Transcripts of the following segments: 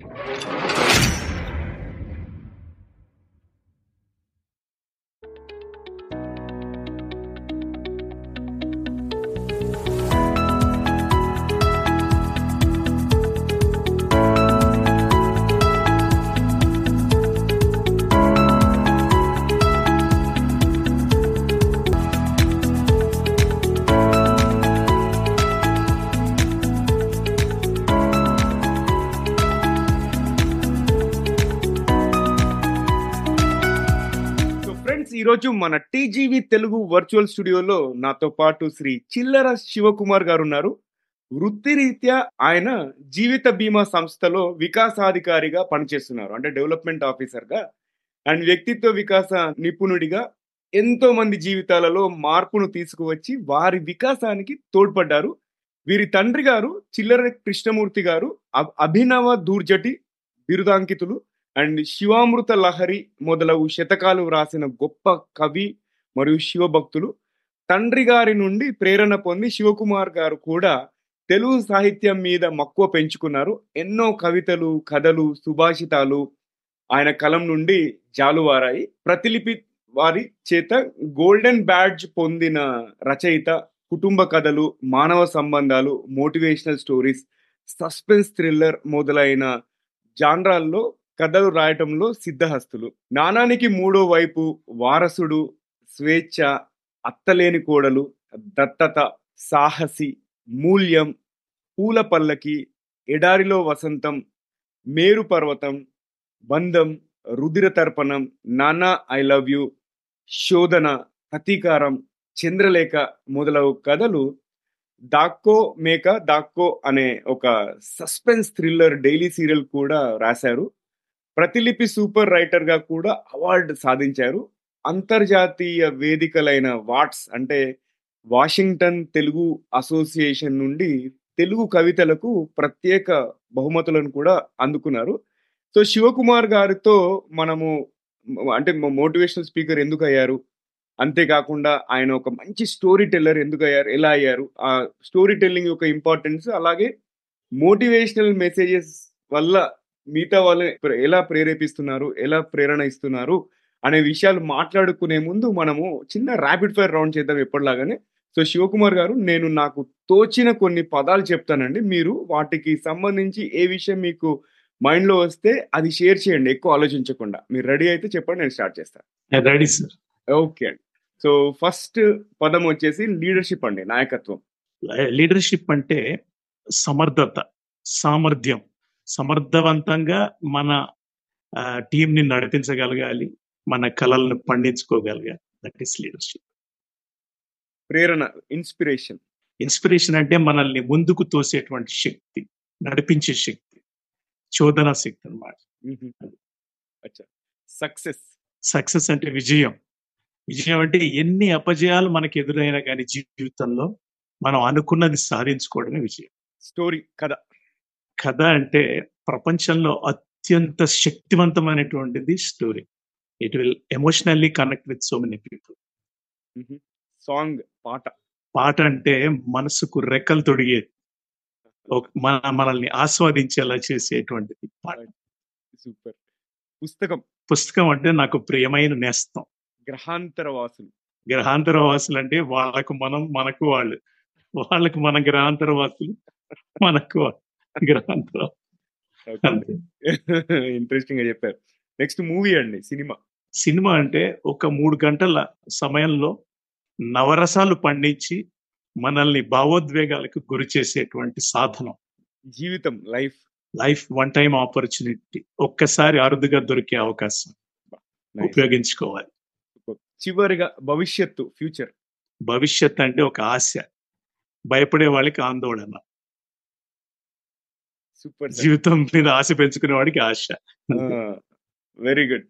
So ఈరోజు మన TGV Telugu virtual స్టూడియోలో నాతో పాటు శ్రీ చిల్లర శివకుమార్ గారు ఉన్నారు వృత్తిరీత్యా ఆయన జీవిత బీమా సంస్థలో వికాసాధికారిగా పనిచేస్తున్నారు. అంటే డెవలప్మెంట్ ఆఫీసర్గా. అండ్ వ్యక్తిత్వ వికాస నిపుణుడిగా ఎంతో మంది జీవితాలలో మార్పును తీసుకువచ్చి వారి వికాసానికి తోడ్పడ్డారు. వీరి తండ్రి గారు చిల్లర కృష్ణమూర్తి గారు అభినవ దూర్జటి బిరుదాంకితులు. అండ్ శివామృత లహరి మొదలగు శతకాలు వ్రాసిన గొప్ప కవి మరియు శివభక్తులు తండ్రి గారి నుండి ప్రేరణ పొంది శివకుమార్ గారు కూడా తెలుగు సాహిత్యం మీద మక్కువ పెంచుకున్నారు. ఎన్నో కవితలు కథలు సుభాషితాలు ఆయన కలం నుండి జాలువారాయి. ప్రతిలిపి వారి చేత గోల్డెన్ బ్యాడ్జ్ పొందిన రచయిత కుటుంబ కథలు మానవ సంబంధాలు మోటివేషనల్ స్టోరీస్ సస్పెన్స్ థ్రిల్లర్ మొదలైన జాన్రాల్లో కథలు రాయటంలో సిద్ధహస్తులు. నానానికి మూడో వైపు వారసుడు స్వేచ్ఛ అత్తలేని కోడలు దత్తత సాహసి మూల్యం పూల పల్లకి ఎడారిలో వసంతం మేరు పర్వతం బంధం రుధిర తర్పణం నానా ఐ లవ్ యు శోధన ప్రతీకారం చంద్రలేఖ మొదలగు కథలు దాక్కో మేక దాక్కో అనే ఒక సస్పెన్స్ థ్రిల్లర్ డైలీ సీరియల్ కూడా రాశారు. ప్రతిలిపి సూపర్ రైటర్గా కూడా అవార్డు సాధించారు. అంతర్జాతీయ వేదికలైన వాట్స్ అంటే వాషింగ్టన్ తెలుగు అసోసియేషన్ నుండి తెలుగు కవితలకు ప్రత్యేక బహుమతులను కూడా అందుకున్నారు. సో శివకుమార్ గారితో మనము అంటే మోటివేషనల్ స్పీకర్ ఎందుకు అయ్యారు అంతేకాకుండా ఆయన ఒక మంచి స్టోరీ టెల్లర్ ఎందుకు అయ్యారు ఎలా అయ్యారు? ఆ స్టోరీ టెల్లింగ్ యొక్క ఇంపార్టెన్స్ అలాగే మోటివేషనల్ మెసేజెస్ వల్ల మిగతా వాళ్ళు ఎలా ప్రేరేపిస్తున్నారు ఎలా ప్రేరణ ఇస్తున్నారు అనే విషయాలు మాట్లాడుకునే ముందు మనము చిన్న ర్యాపిడ్ ఫైర్ రౌండ్ చేద్దాం ఎప్పటిలాగానే. సో శివకుమార్ గారు నేను నాకు తోచిన కొన్ని పదాలు చెప్తానండి. మీరు వాటికి సంబంధించి ఏ విషయం మీకు మైండ్లో వస్తే అది షేర్ చేయండి ఎక్కువ ఆలోచించకుండా. మీరు రెడీ అయితే చెప్పండి నేను స్టార్ట్ చేస్తాను రెడీ సార్. ఓకే అండి. సో ఫస్ట్ పదం వచ్చేసి లీడర్షిప్ అండి నాయకత్వం. లీడర్షిప్ అంటే సమర్థత సామర్థ్యం. సమర్థవంతంగా మన టీం ని నడిపించగలగాలి మన కళలను పండించుకోగలగాలి. దట్ ఈస్ లీడర్షిప్ ప్రేరణ ఇన్స్పిరేషన్ ఇన్స్పిరేషన్ అంటే మనల్ని ముందుకు తోసేటువంటి శక్తి నడిపించే శక్తి చోదన శక్తి అన్నమాట. అచ్చా. సక్సెస్ సక్సెస్ అంటే విజయం. విజయం అంటే ఎన్ని అపజయాలు మనకి ఎదురైనా కానీ జీవితంలో మనం అనుకున్నది సాధించుకోవడమే విజయం. స్టోరీ కథ. కథ అంటే ప్రపంచంలో అత్యంత శక్తివంతమైనటువంటిది story it will emotionally connect with so many people song పాట. పాట అంటే మనసుకు రెక్కలు తొడిగే మన మనల్ని ఆస్వాదించేలా చేసేటువంటిది పాట. సూపర్. పుస్తకం. పుస్తకం అంటే నాకు ప్రియమైన నేస్తం. గ్రహాంతర వాసులు గ్రహాంతర వాసులు అంటే వాళ్ళకు మనం మనకు వాళ్ళు. వాళ్ళకు మన గ్రహాంతర వాసులు మనకు వాళ్ళు. గ్రహాంతర ఇంట్రెస్టింగ్ గా చెప్పారు. నెక్స్ట్ మూవీ అండి సినిమా. సినిమా అంటే ఒక మూడు గంటల సమయంలో నవరసాలు పండించి మనల్ని భావోద్వేగాలకు గురి చేసేటువంటి సాధనం. జీవితం life. Life one time opportunity. ఒక్కసారి అరుదుగా దొరికే అవకాశం. ఉపయోగించుకోవాలి. చివరిగా భవిష్యత్తు ఫ్యూచర్. భవిష్యత్ అంటే ఒక ఆశ. భయపడే వాళ్ళకి ఆందోళన. సూపర్ జీవితం మీద ఆశ పెంచుకునే వాడికి ఆశ. వెరీ గుడ్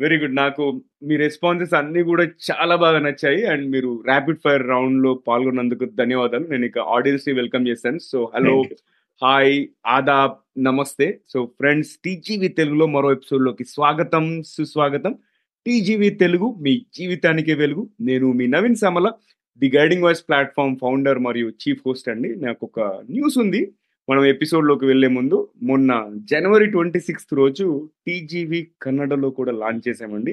వెరీ గుడ్ నాకు మీ రెస్పాన్సెస్ అన్ని కూడా చాలా బాగా నచ్చాయి. అండ్ మీరు ర్యాపిడ్ ఫైర్ రౌండ్లో పాల్గొన్నందుకు ధన్యవాదాలు. నేను ఇక ఆడియన్స్ని వెల్కమ్ చేశాను. So hello. హాయ్ ఆదాబ్ నమస్తే సో ఫ్రెండ్స్ టీజీవి తెలుగులో మరో ఎపిసోడ్లోకి స్వాగతం సుస్వాగతం. టీజీవి తెలుగు మీ జీవితానికి వెలుగు. నేను మీ Naveen Samala the guiding voice platform founder మరియు చీఫ్ హోస్ట్ అండి. నాకు ఒక న్యూస్ ఉంది. మనం ఎపిసోడ్‌లోకి వెళ్ళే ముందు మొన్న జనవరి 26థ్ రోజు టీజీవీ కన్నడలో కూడా లాంచ్ చేసామండి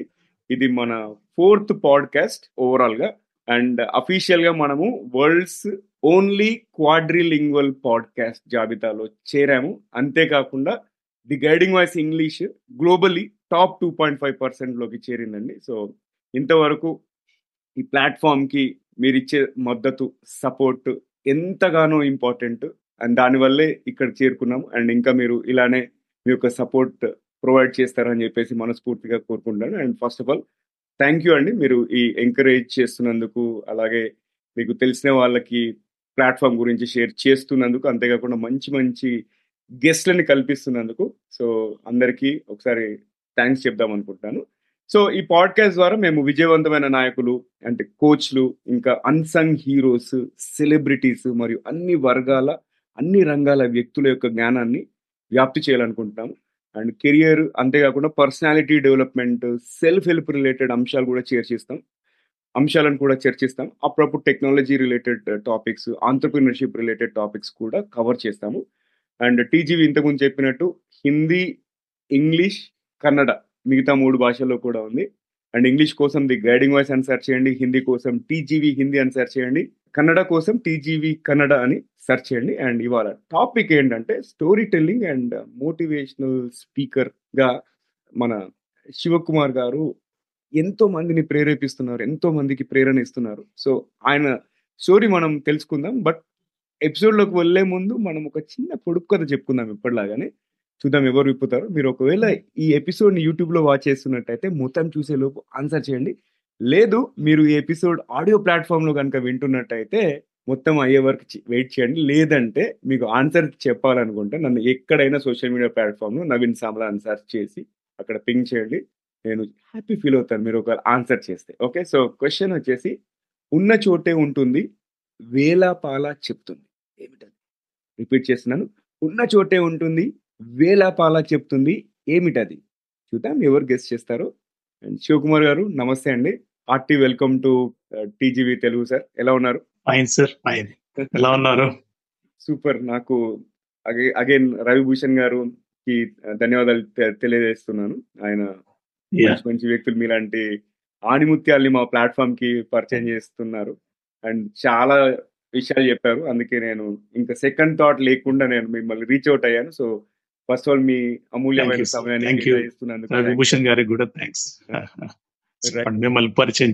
ఇది మన ఫోర్త్ పాడ్‌కాస్ట్ ఓవరాల్‌గా. అండ్ అఫీషియల్‌గా మనము వరల్డ్స్ ఓన్లీ క్వాడ్రిలింగ్వల్ పాడ్‌కాస్ట్ జాబితాలో చేరాము. అంతేకాకుండా the guiding voice English globally top 2.5% చేరిందండి. సో, ఇంతవరకు ఈ ప్లాట్‌ఫార్మ్‌కి మీరిచ్చే మద్దతు, సపోర్ట్ ఎంతగానో ఇంపార్టెంట్. అండ్ దానివల్లే ఇక్కడ చేరుకున్నాం. అండ్ ఇంకా మీరు ఇలానే మీ యొక్క సపోర్ట్ ప్రొవైడ్ చేస్తారని చెప్పేసి మనస్ఫూర్తిగా కోరుకుంటున్నాను. And first of all thank you అండి. మీరు ఈ ఎంకరేజ్ చేస్తున్నందుకు, అలాగే మీకు తెలిసిన వాళ్ళకి ప్లాట్‌ఫార్మ్ గురించి షేర్ చేస్తున్నందుకు, అంతేకాకుండా మంచి మంచి గెస్ట్‌లని కల్పిస్తున్నందుకు. సో, అందరికీ ఒకసారి థ్యాంక్స్ చెప్దాం అనుకుంటున్నాను. సో, ఈ పాడ్‌కాస్ట్ ద్వారా మేము విజయవంతమైన నాయకులు అంటే కోచ్‌లు, ఇంకా అన్‌సంగ్ హీరోస్, సెలబ్రిటీస్ మరియు అన్ని వర్గాల, అన్ని రంగాల వ్యక్తుల యొక్క జ్ఞానాన్ని వ్యాప్తి చేయాలనుకుంటున్నాము. అండ్ కెరియర్ అంతేకాకుండా personality development, self help related అంశాలు కూడా చేర్చిస్తాం అంశాలను కూడా చర్చిస్తాం. అప్పుడప్పుడు technology related topics, entrepreneurship related topics కూడా కవర్ చేస్తాము. అండ్ టీజీవి ఇంతకుముందు చెప్పినట్టు హిందీ, ఇంగ్లీష్, కన్నడ మిగతా మూడు భాషల్లో కూడా ఉంది. అండ్ ఇంగ్లీష్ కోసం ది గైడింగ్ వాయిస్ అని సెర్చ్ చేయండి. హిందీ కోసం టీజీవీ హిందీ అని సెర్చ్ చేయండి. కన్నడ కోసం టీజీవీ కన్నడ అని సెర్చ్ చేయండి. అండ్ ఇవాళ టాపిక్ ఏంటంటే స్టోరీ టెల్లింగ్ అండ్ మోటివేషనల్ స్పీకర్గా మన శివకుమార్ గారు ఎంతో మందిని ప్రేరేపిస్తున్నారు. ఎంతో మందికి ప్రేరణ ఇస్తున్నారు. సో, ఆయన స్టోరీ మనం తెలుసుకుందాం. బట్ ఎపిసోడ్‌లోకి వెళ్ళే ముందు మనం ఒక చిన్న పొడుపు కథ చెప్పుకుందాం ఎప్పటిలాగానే. చూద్దాం ఎవరు విప్పుతారో. మీరు ఒకవేళ ఈ ఎపిసోడ్‌ని యూట్యూబ్‌లో వాచ్ చేస్తున్నట్టయితే మొత్తం చూసేలోపు ఆన్సర్ చేయండి. లేదు మీరు ఈ ఎపిసోడ్ ఆడియో ప్లాట్‌ఫార్మ్‌లో గనుక వింటున్నట్టయితే మొత్తం అయ్యే వరకు వెయిట్ చేయండి. లేదంటే మీకు ఆన్సర్ చెప్పాలనుకుంటే నన్ను ఎక్కడైనా సోషల్ మీడియా ప్లాట్‌ఫార్మ్‌లో నవీన్ సామ్లా అని సెర్చ్ చేసి అక్కడ పింగ్ చేయండి. నేను హ్యాపీ ఫీల్ అవుతాను మీరు ఒకవేళ ఆన్సర్ చేస్తే. ఓకే. సో, క్వెషన్ వచ్చేసి ఉన్న చోటే ఉంటుంది. వేళాపాల చెప్తుంది. ఏమిటది? రిపీట్ చేస్తున్నాను. ఉన్న చోటే ఉంటుంది. వేళాపాల చెప్తుంది. ఏమిటది? చూద్దాం ఎవరు గెస్ చేస్తారో. అండ్ శివకుమార్ గారు నమస్తే అండి. Hearty welcome to TGV Telugu sir. ఎలా ఉన్నారు? Fine sir. ఫైన్. ఎలా ఉన్నారు? సూపర్. నాకు అగై అగైన్ రవిభూషణ్ గారుకి ధన్యవాదాలు తె తెలియజేస్తున్నాను. ఆయన! మంచి మంచి వ్యక్తులు మీలాంటి ఆణిముత్యాల్ని మా ప్లాట్‌ఫార్మ్‌కి పరిచయం చేస్తున్నారు. అండ్ చాలా విషయాలు చెప్పారు. అందుకే నేను ఇంకా సెకండ్ థాట్ లేకుండా నేను మిమ్మల్ని రీచ్ ఔట్ అయ్యాను. సో, ఫస్ట్ ఆల్ మీ అమూల్యమైన యూ. సమయాన్ని యూ. యూ. గారికి కూడా. చెప్పండి మిమ్మల్ని పరిచయం.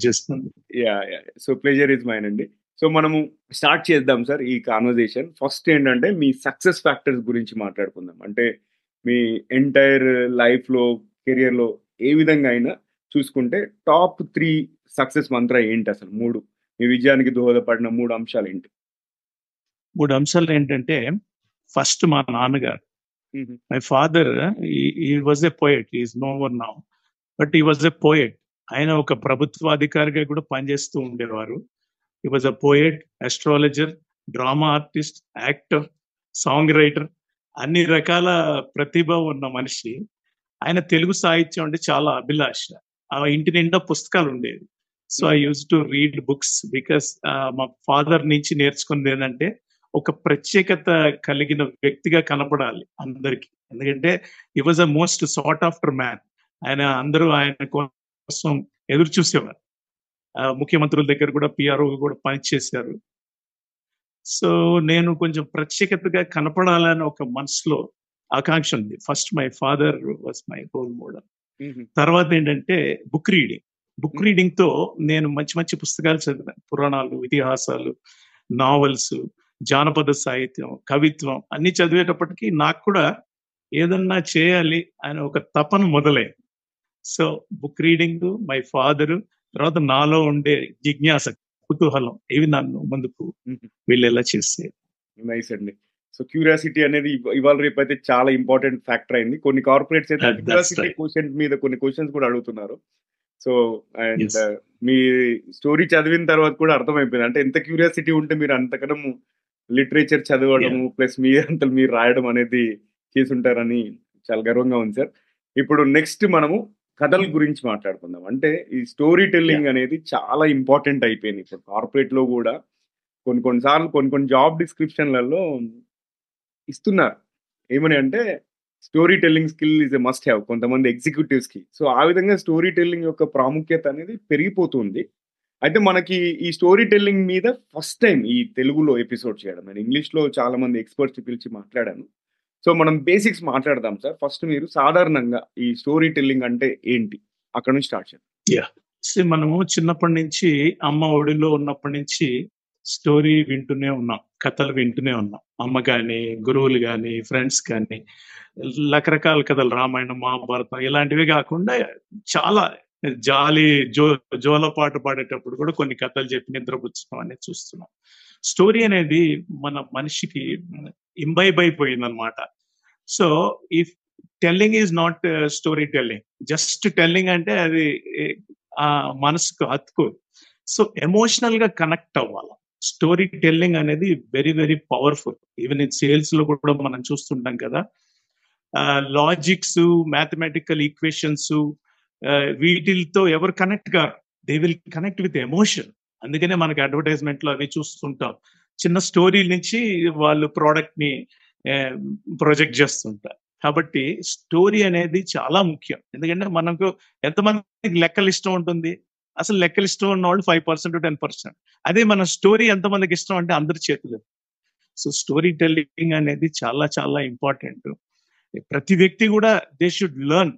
Yeah! Yeah! So, pleasure is mine అండి. సో, మనము స్టార్ట్ చేద్దాం సార్ ఈ కన్వర్జేషన్. ఫస్ట్ ఏంటంటే మీ సక్సెస్ ఫ్యాక్టర్స్ గురించి మాట్లాడుకుందాం. అంటే మీ ఎంటైర్ లైఫ్‌లో, కెరియర్‌లో ఏ విధంగా అయినా చూసుకుంటే టాప్ 3 సక్సెస్ మంత్ర ఏంటసలు? 3 మీ విజయానికి దోహదపడిన 3 అంశాలేంటి? 3 అంశాలు ఏంటంటే ఫస్ట్ మా నాన్నగారు. My father he was a poet. Is no more now. But he was a poet. ఆయన ఒక ప్రభుత్వాధికారిగా కూడా పనిచేస్తూ ఉండేవారు. He was a poet, astrologer, drama artist, actor, songwriter అన్ని రకాల ప్రతిభ ఉన్న మనిషి. ఆయన తెలుగు సాహిత్యం అంటే చాలా అభిలాష. ఆ ఇంటి నిండా పుస్తకాలు ఉండేవి. So, I used to read books because మా ఫాదర్ నుంచి నేర్చుకున్నది ఏంటంటే ఒక ప్రత్యేకత కలిగిన వ్యక్తిగా కనపడాలి అందరికి. ఎందుకంటే he was a most sought after man. ఆయన అందరూ ఆయన కోసం ఎదురు చూసేవారు. ముఖ్యమంత్రుల దగ్గర కూడా పీఆర్ఓగా కూడా పనిచేశారు. సో, నేను కొంచెం ప్రత్యేకతగా కనపడాలని ఒక మనసులో ఆకాంక్ష ఉంది. First my father was my role model. తర్వాత ఏంటంటే బుక్ రీడింగ్. బుక్ హ్మ్. రీడింగ్‌తో నేను మంచి మంచి పుస్తకాలు చదివాను. పురాణాలు, ఇతిహాసాలు, నావెల్స్, జానపద సాహిత్యం, కవిత్వం అన్నీ చదివేటప్పటికి నాకు కూడా ఏదన్నా చేయాలి అనే ఒక తపన మొదలైంది. So, book reading, my father తర్వాత నాలో ఉండే జిజ్ఞాస, కుతూహలం ఇవి నన్ను ముందుకు. వెళ్ళేలా చేసాయి. నైస్ అండి. సో, క్యూరియాసిటీ అనేది ఇవ ఇవాళ రేపైతే చాలా ఇంపార్టెంట్ ఫ్యాక్టర్ అయింది. కొన్ని కార్పొరేట్స్ అయితే క్యూరియాసిటీ. క్వోషెంట్ మీద కొన్ని క్వెషన్స్ కూడా అడుగుతున్నారు. So, and. మీ స్టోరీ చదివిన తర్వాత కూడా అర్థమైపోయింది. అంటే ఎంత క్యూరియాసిటీ ఉంటే మీరు అంతకనము లిటరేచర్ యాహ్! చదవడము, ప్లస్ మీ అంతలు మీరు రాయడం అనేది చేసుంటారని చాలా గర్వంగా ఉంది సార్. ఇప్పుడు నెక్స్ట్ మనము కథల గురించి మాట్లాడుకుందాం. అంటే ఈ స్టోరీ! టెల్లింగ్ అనేది చాలా ఇంపార్టెంట్ అయిపోయింది. ఇప్పుడు కార్పొరేట్‌లో గూడా కొన్ని కొన్ని సార్లు కొన్ని కొన్ని జాబ్ డిస్క్రిప్షన్‌లలో ఇస్తున్నారు ఏమని అంటే story telling skill is a must have కొంతమంది ఎగ్జిక్యూటివ్స్కి సో ఆ విధంగా స్టోరీ టెల్లింగ్ యొక్క ప్రాముఖ్యత అనేది పెరిగిపోతుంది అయితే మనకి ఈ స్టోరీ టెల్లింగ్ మీద ఫస్ట్ టైం ఈ తెలుగులో ఎపిసోడ్ చేయడం. నేను ఇంగ్లీష్లో చాలా మంది ఎక్స్పర్ట్స్ పిలిచి మాట్లాడాను. సో మనం బేసిక్స్ మాట్లాడదాం సార్. ఫస్ట్ మీరు సాధారణంగా ఈ స్టోరీ టెల్లింగ్ అంటే ఏంటి? అక్కడ నుంచి స్టార్ట్ చేద్దాం. మనము చిన్నప్పటి నుంచి అమ్మ ఒడిలో ఉన్నప్పటి నుంచి స్టోరీ వింటూనే ఉన్నాం. కథలు వింటూనే ఉన్నాం. అమ్మ కానీ గురువులు కానీ ఫ్రెండ్స్ కానీ రకరకాల కథలు. రామాయణం మహాభారతం ఇలాంటివి కాకుండా చాలా జాలి జో జోలపాటు పాడేటప్పుడు కూడా కొన్ని కథలు చెప్పి నిద్రపుచ్చడం అనేది చూస్తున్నాం. స్టోరీ అనేది మన మనిషికి ఇంబైబ్ అయిపోయింది అనమాట so if telling is not story telling. Just telling అంటే అది ఆ మనసుకు హత్తుకు సో ఎమోషనల్గా కనెక్ట్ అవ్వాలి. స్టోరీ టెల్లింగ్ అనేది very very powerful. Even in సేల్స్లో కూడా మనం చూస్తుంటాం కదా. లాజిక్స్ మ్యాథమెటికల్ ఈక్వేషన్స్ వీటితో ఎవరు కనెక్ట్గా they will connect with emotion అందుకనే మనకి అడ్వర్టైజ్మెంట్లో అవి చూస్తుంటాం. చిన్న స్టోరీ నుంచి వాళ్ళు ప్రోడక్ట్ని ప్రొజెక్ట్ చేస్తుంటారు. కాబట్టి స్టోరీ అనేది చాలా ముఖ్యం. ఎందుకంటే మనకు ఎంతమందికి లెక్కలు ఇష్టం ఉంటుంది? అసలు లెక్కలు ఇష్టం ఉన్న వాళ్ళు ఫైవ్ పర్సెంట్ టెన్ పర్సెంట్ అదే మన స్టోరీ ఎంతమందికి ఇష్టం అంటే అందరి చేతులు. సో స్టోరీ టెల్లింగ్ అనేది చాలా చాలా ఇంపార్టెంట్ ప్రతి వ్యక్తి కూడా దే షుడ్ లెర్న్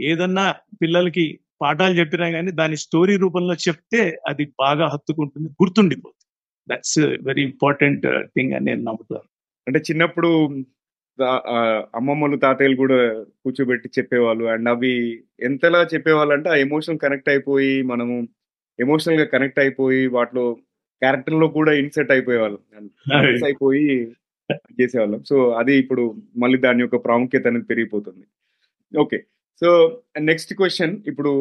ఏదన్నా పిల్లలకి పాఠాలు చెప్పినా కానీ దాని స్టోరీ రూపంలో చెప్తే అది బాగా హత్తుకుంటుంది గుర్తుండిపోతుంది. దట్స్ వెరీ ఇంపార్టెంట్ థింగ్ అని నేను నమ్ముతాను. అంటే చిన్నప్పుడు అమ్మమ్మలు తాతయ్యలు కూడా కూర్చోబెట్టి చెప్పేవాళ్ళు. అండ్ అవి ఎంతలా చెప్పేవాళ్ళు అంటే ఆ ఎమోషన్ కనెక్ట్ అయిపోయి మనము ఎమోషనల్గా కనెక్ట్ అయిపోయి వాటిలో క్యారెక్టర్లో కూడా ఇన్సెట్ అయిపోయేవాళ్ళం. అయిపోయి చేసేవాళ్ళం. సో అది ఇప్పుడు మళ్ళీ దాని యొక్క ప్రాముఖ్యత అనేది పెరిగిపోతుంది. ఓకే. సో నెక్స్ట్ క్వశ్చన్ ఇప్పుడు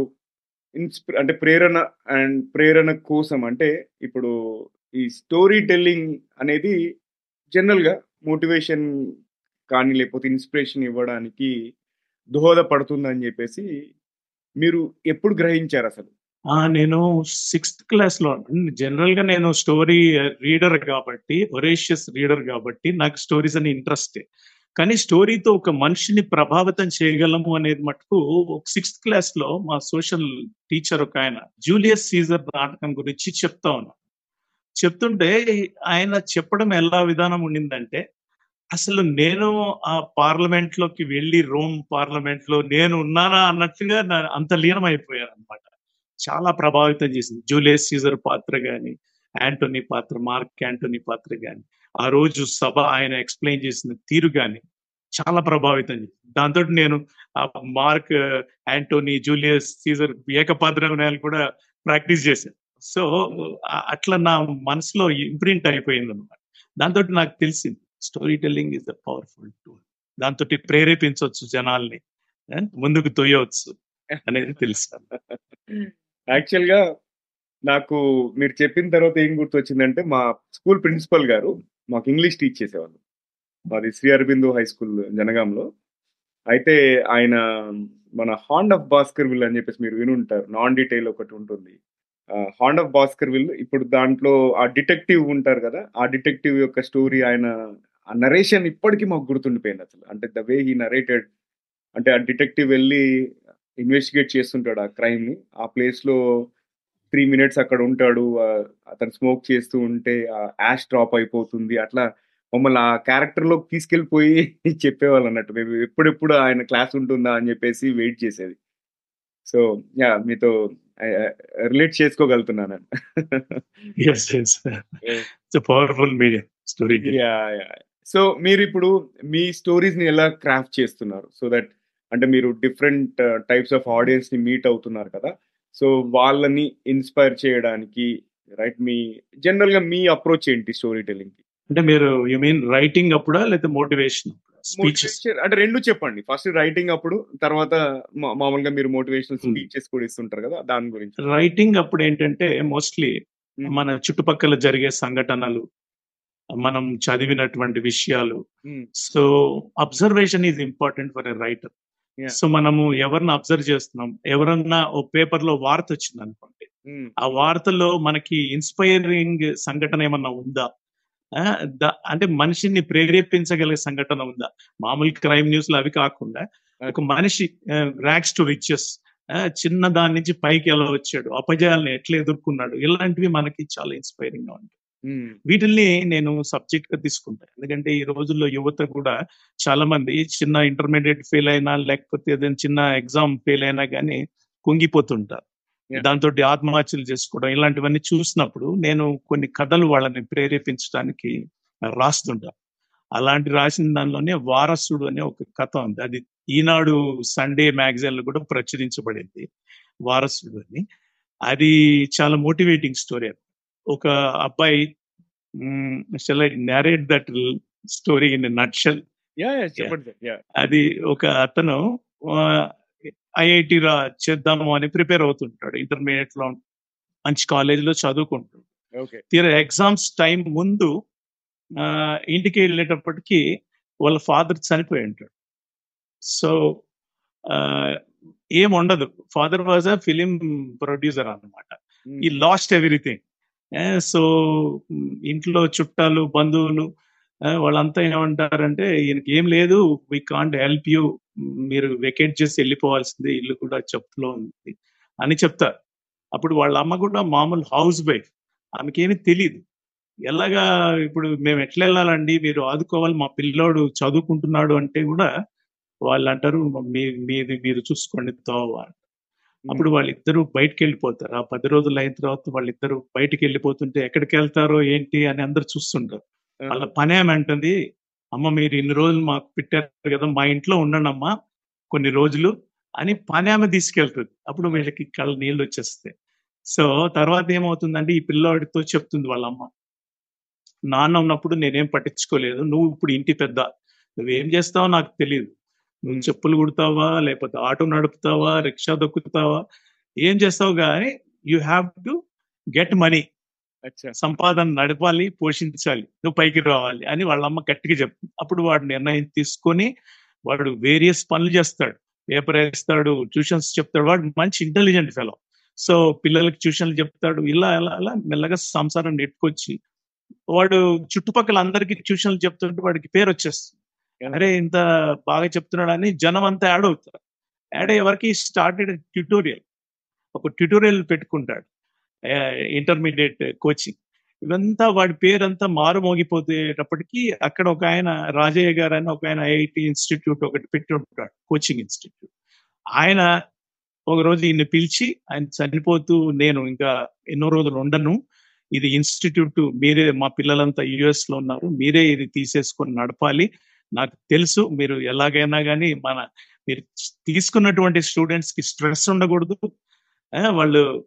ఇన్స్పి అంటే ప్రేరణ అండ్ ప్రేరణ కోసం అంటే ఇప్పుడు ఈ స్టోరీ టెల్లింగ్ అనేది జనరల్గా మోటివేషన్ కానీ లేకపోతే ఇన్స్పిరేషన్ ఇవ్వడానికి దోహదపడుతుందని చెప్పేసి మీరు ఎప్పుడు గ్రహించారు అసలు? నేను సిక్స్త్ క్లాస్లో జనరల్గా నేను స్టోరీ రీడర్ కాబట్టి ఒరేషియస్ రీడర్ కాబట్టి నాకు స్టోరీస్ అని ఇంట్రెస్ట్ కానీ స్టోరీతో ఒక మనిషిని ప్రభావితం చేయగలము అనేది మటుకు ఒక సిక్స్త్ క్లాస్లో మా సోషల్ టీచర్ ఒక ఆయన జూలియస్ సీజర్ నాటకం గురించి చెప్తా ఉన్నా. చెప్తుంటే ఆయన చెప్పడం ఎలా విధానం ఉండిందంటే అసలు నేను ఆ పార్లమెంట్లోకి వెళ్ళి రోమ్ పార్లమెంట్లో నేను ఉన్నానా అన్నట్టుగా అంత లీనం అయిపోయాను అనమాట చాలా ప్రభావితం చేసింది. జూలియస్ సీజర్ పాత్ర కానీ యాంటోనీ పాత్ర మార్క్ యాంటోనీ పాత్ర గాని ఆ రోజు సభ ఆయన ఎక్స్ప్లెయిన్ చేసిన తీరు గాని చాలా ప్రభావితం చేసింది. దాంతో నేను ఆ మార్క్ యాంటోనీ జూలియస్ సీజర్ ఏకపాత్ర కూడా ప్రాక్టీస్ చేశాను. సో అట్లా నా మనసులో ఇంప్రింట్ అయిపోయింది అనమాట దాంతో నాకు తెలిసింది story telling is the powerful tool దాంతో ప్రేరేపించవచ్చు జనాల్ని ముందుకు తొయ్యవచ్చు అనేది తెలుసు యాక్చువల్గా నాకు మీరు చెప్పిన తర్వాత ఏం గుర్తొచ్చిందంటే మా స్కూల్ ప్రిన్సిపల్ గారు మాకు ఇంగ్లీష్ టీచ్ చేసేవాళ్ళు. మాది శ్రీ అరబిందు హై స్కూల్ జనగాంలో. అయితే ఆయన మన హాండ్ ఆఫ్ భాస్కర్ విల్ అని చెప్పేసి మీరు విని ఉంటారు నాన్ డీటెయిల్ ఒకటి ఉంటుంది. హాండ్ ఆఫ్ భాస్కర్ విల్ ఇప్పుడు దాంట్లో ఆ డిటెక్టివ్ ఉంటారు కదా ఆ డిటెక్టివ్ యొక్క స్టోరీ ఆయన ఆ నరేషన్ ఇప్పటికీ మాకు గుర్తుండిపోయింది అసలు. అంటే ద వే హీ నరేటెడ్ అంటే ఆ డిటెక్టివ్ వెళ్ళి ఇన్వెస్టిగేట్ చేస్తుంటాడు ఆ క్రైమ్ని. ఆ ప్లేస్లో త్రీ మినిట్స్ అక్కడ ఉంటాడు అతను స్మోక్ చేస్తూ ఉంటే యాష్ డ్రాప్ అయిపోతుంది. అట్లా మమ్మల్ని ఆ క్యారెక్టర్లోకి తీసుకెళ్ళిపోయి చెప్పేవాళ్ళు అన్నట్టు. మేము ఎప్పుడెప్పుడు ఆయన క్లాస్ ఉంటుందా అని చెప్పేసి వెయిట్ చేసేది. సో యా మీతో relate చేసుకోగలుగుతున్నాను powerful medium story yeah yeah. So మీరు ఇప్పుడు మీ స్టోరీస్ని ఎలా క్రాఫ్ట్ చేస్తున్నారు? సో దట్ అంటే మీరు డిఫరెంట్ టైప్స్ ఆఫ్ ఆడియన్స్ని మీట్ అవుతున్నారు కదా. సో వాళ్ళని ఇన్స్పైర్ చేయడానికి రైట్ మీ జనరల్గా మీ అప్రోచ్ ఏంటి స్టోరీ టెల్లింగ్కి? అంటే మీరు యు మీన్ రైటింగ్ అప్పుడా లేదా మోటివేషన్ అంటే రెండు చెప్పండి. ఫస్ట్ రైటింగ్ అప్పుడు తర్వాత మామూలుగా మీరు మోటివేషనల్ స్పీచెస్ కూడా ఇస్తుంటారు కదా దాని గురించి. రైటింగ్ అప్పుడు ఏంటంటే మోస్ట్లీ మన చుట్టుపక్కల జరిగే సంఘటనలు మనం చదివినటువంటి విషయాలు. So observation is important for a writer so మనము ఎవరిని అబ్జర్వ్ చేస్తున్నాం? ఎవరన్నా ఓ పేపర్లో వార్త వచ్చింది అనుకోండి ఆ వార్తలో మనకి ఇన్స్పైరింగ్ సంఘటన ఏమన్నా ఉందా? అంటే మనిషిని ప్రేరేపించగల సంఘటన ఉందా? మామూలు క్రైమ్ న్యూస్ అవి కాకుండా ఒక మనిషి ర్యాక్స్ టు రిచెస్ చిన్న దాని నుంచి పైకి ఎలా వచ్చాడు? అపజయాలను ఎట్లా ఎదుర్కొన్నాడు? ఇలాంటివి మనకి చాలా ఇన్స్పైరింగ్గా ఉంటాయి. వీటిల్ని నేను సబ్జెక్ట్గా తీసుకుంటాను ఎందుకంటే ఈ రోజుల్లో యువత కూడా చాలా మంది చిన్న ఇంటర్మీడియట్ ఫెయిల్ అయినా లేకపోతే ఏదైనా చిన్న ఎగ్జామ్ ఫెయిల్ అయినా కానీ కుంగిపోతుంటారు. దాంతో ఆత్మహత్యలు చేసుకోవడం ఇలాంటివన్నీ చూసినప్పుడు నేను కొన్ని కథలు వాళ్ళని ప్రేరేపించడానికి రాస్తుంటా. అలాంటి రాసిన దానిలోనే వారసుడు అనే ఒక కథ ఉంది. అది ఈనాడు సండే మ్యాగజైన్లో కూడా ప్రచురించబడింది. వారసుడు అని. అది చాలా మోటివేటింగ్ స్టోరీ ఒక అబ్బాయి shall I narrate that story in nutshell అది ఒక అతను ఐఐటి రా చేద్దాము అని ప్రిపేర్ అవుతుంటాడు. ఇంటర్మీడియట్లో మంచి కాలేజ్లో చదువుకుంటాడు తీరా ఎగ్జామ్స్ టైం ముందు ఇంటికి వెళ్ళేటప్పటికి వాళ్ళ ఫాదర్ చనిపోయి ఉంటాడు. సో ఏం ఉండదు. Father was a film producer అన్నమాట. ఈ లాస్ట్ ఎవ్రీథింగ్. సో ఇంట్లో చుట్టాలు బంధువులు వాళ్ళంతా ఏమంటారంటే ఈయనకి ఏం లేదు వీ కాంట్ హెల్ప్ యూ మీరు వెకేట్ చేసి వెళ్ళిపోవాల్సింది ఇల్లు కూడా చెప్తులో ఉంది అని చెప్తారు. అప్పుడు వాళ్ళ అమ్మ కూడా మామూలు హౌస్ వైఫ్ ఆమెకేమి తెలియదు ఎలాగా ఇప్పుడు మేము ఎట్లా వెళ్ళాలండి? మీరు ఆదుకోవాలి మా పిల్లోడు చదువుకుంటున్నాడు అంటే కూడా వాళ్ళు అంటారు మీ మీది మీరు చూసుకోండి తోవ అప్పుడు వాళ్ళిద్దరూ బయటకు వెళ్ళిపోతారు ఆ పది రోజులు అయిన తర్వాత వాళ్ళిద్దరూ బయటికి వెళ్ళిపోతుంటే ఎక్కడికి వెళ్తారో ఏంటి అని అందరు చూస్తుంటారు. వాళ్ళ పని ఏమంటుంది? అమ్మ మీరు ఇన్ని రోజులు మాకు పెట్టారు కదా మా ఇంట్లో ఉండండి అమ్మా కొన్ని రోజులు అని పని ఆమె తీసుకెళ్తుంది. అప్పుడు వీళ్ళకి కళ్ళ నీళ్ళు వచ్చేస్తాయి. సో తర్వాత ఏమవుతుందంటే ఈ పిల్లోడితో చెప్తుంది వాళ్ళ అమ్మ నాన్న ఉన్నప్పుడు నేనేం పట్టించుకోలేదు. నువ్వు ఇప్పుడు ఇంటి పెద్ద. నువ్వేం చేస్తావో నాకు తెలియదు నువ్వు. చెప్పులు కుడతావా? లేకపోతే ఆటో నడుపుతావా? రిక్షా దొక్కుతావా? ఏం చేస్తావు కానీ you have to get money సంపాదన నడపాలి పోషించాలి. నువ్వు పైకి రావాలి అని వాళ్ళ అమ్మ గట్టిగా చెప్తుంది. అప్పుడు వాడు నిర్ణయం తీసుకొని వాడు వేరియస్ పనులు చేస్తాడు. పేపర్ వేస్తాడు ట్యూషన్స్ చెప్తాడు. వాడు మంచి ఇంటెలిజెంట్ ఫెలో సో పిల్లలకి ట్యూషన్లు చెప్తాడు. ఇలా ఇలా అలా మెల్లగా సంసారం నెట్టుకొచ్చి వాడు చుట్టుపక్కల అందరికి ట్యూషన్లు చెప్తుంటే వాడికి పేరు వచ్చేస్తుంది. అరే ఇంత బాగా చెప్తున్నాడని జనం అంతా యాడ్ అవుతారు. యాడ్ అయ్యే వరకు స్టార్టెడ్ ట్యూటోరియల్ ఒక ట్యూటోరియల్ పెట్టుకుంటాడు. ఇంటర్మీడియట్ కోచింగ్ ఇవంతా వాడి పేరంతా మారుమోగిపోతేటప్పటికీ అక్కడ ఒక ఆయన రాజయ్య గారు అని ఒక ఆయన ఐఐటి ఇన్స్టిట్యూట్ ఒకటి పెట్టి ఉంటాడు. కోచింగ్ ఇన్స్టిట్యూట్ ఆయన ఒక రోజు ఈయన్ని పిలిచి ఆయన చనిపోతూ నేను ఇంకా ఎన్నో రోజులు ఉండను. ఇది ఇన్స్టిట్యూట్ మీరే మా పిల్లలంతా యుఎస్లో ఉన్నారు. మీరే ఇది తీసేసుకొని నడపాలి. నాకు తెలుసు మీరు ఎలాగైనా కానీ మన మీరు తీసుకున్నటువంటి స్టూడెంట్స్కి స్ట్రెస్ ఉండకూడదు. వాళ్ళు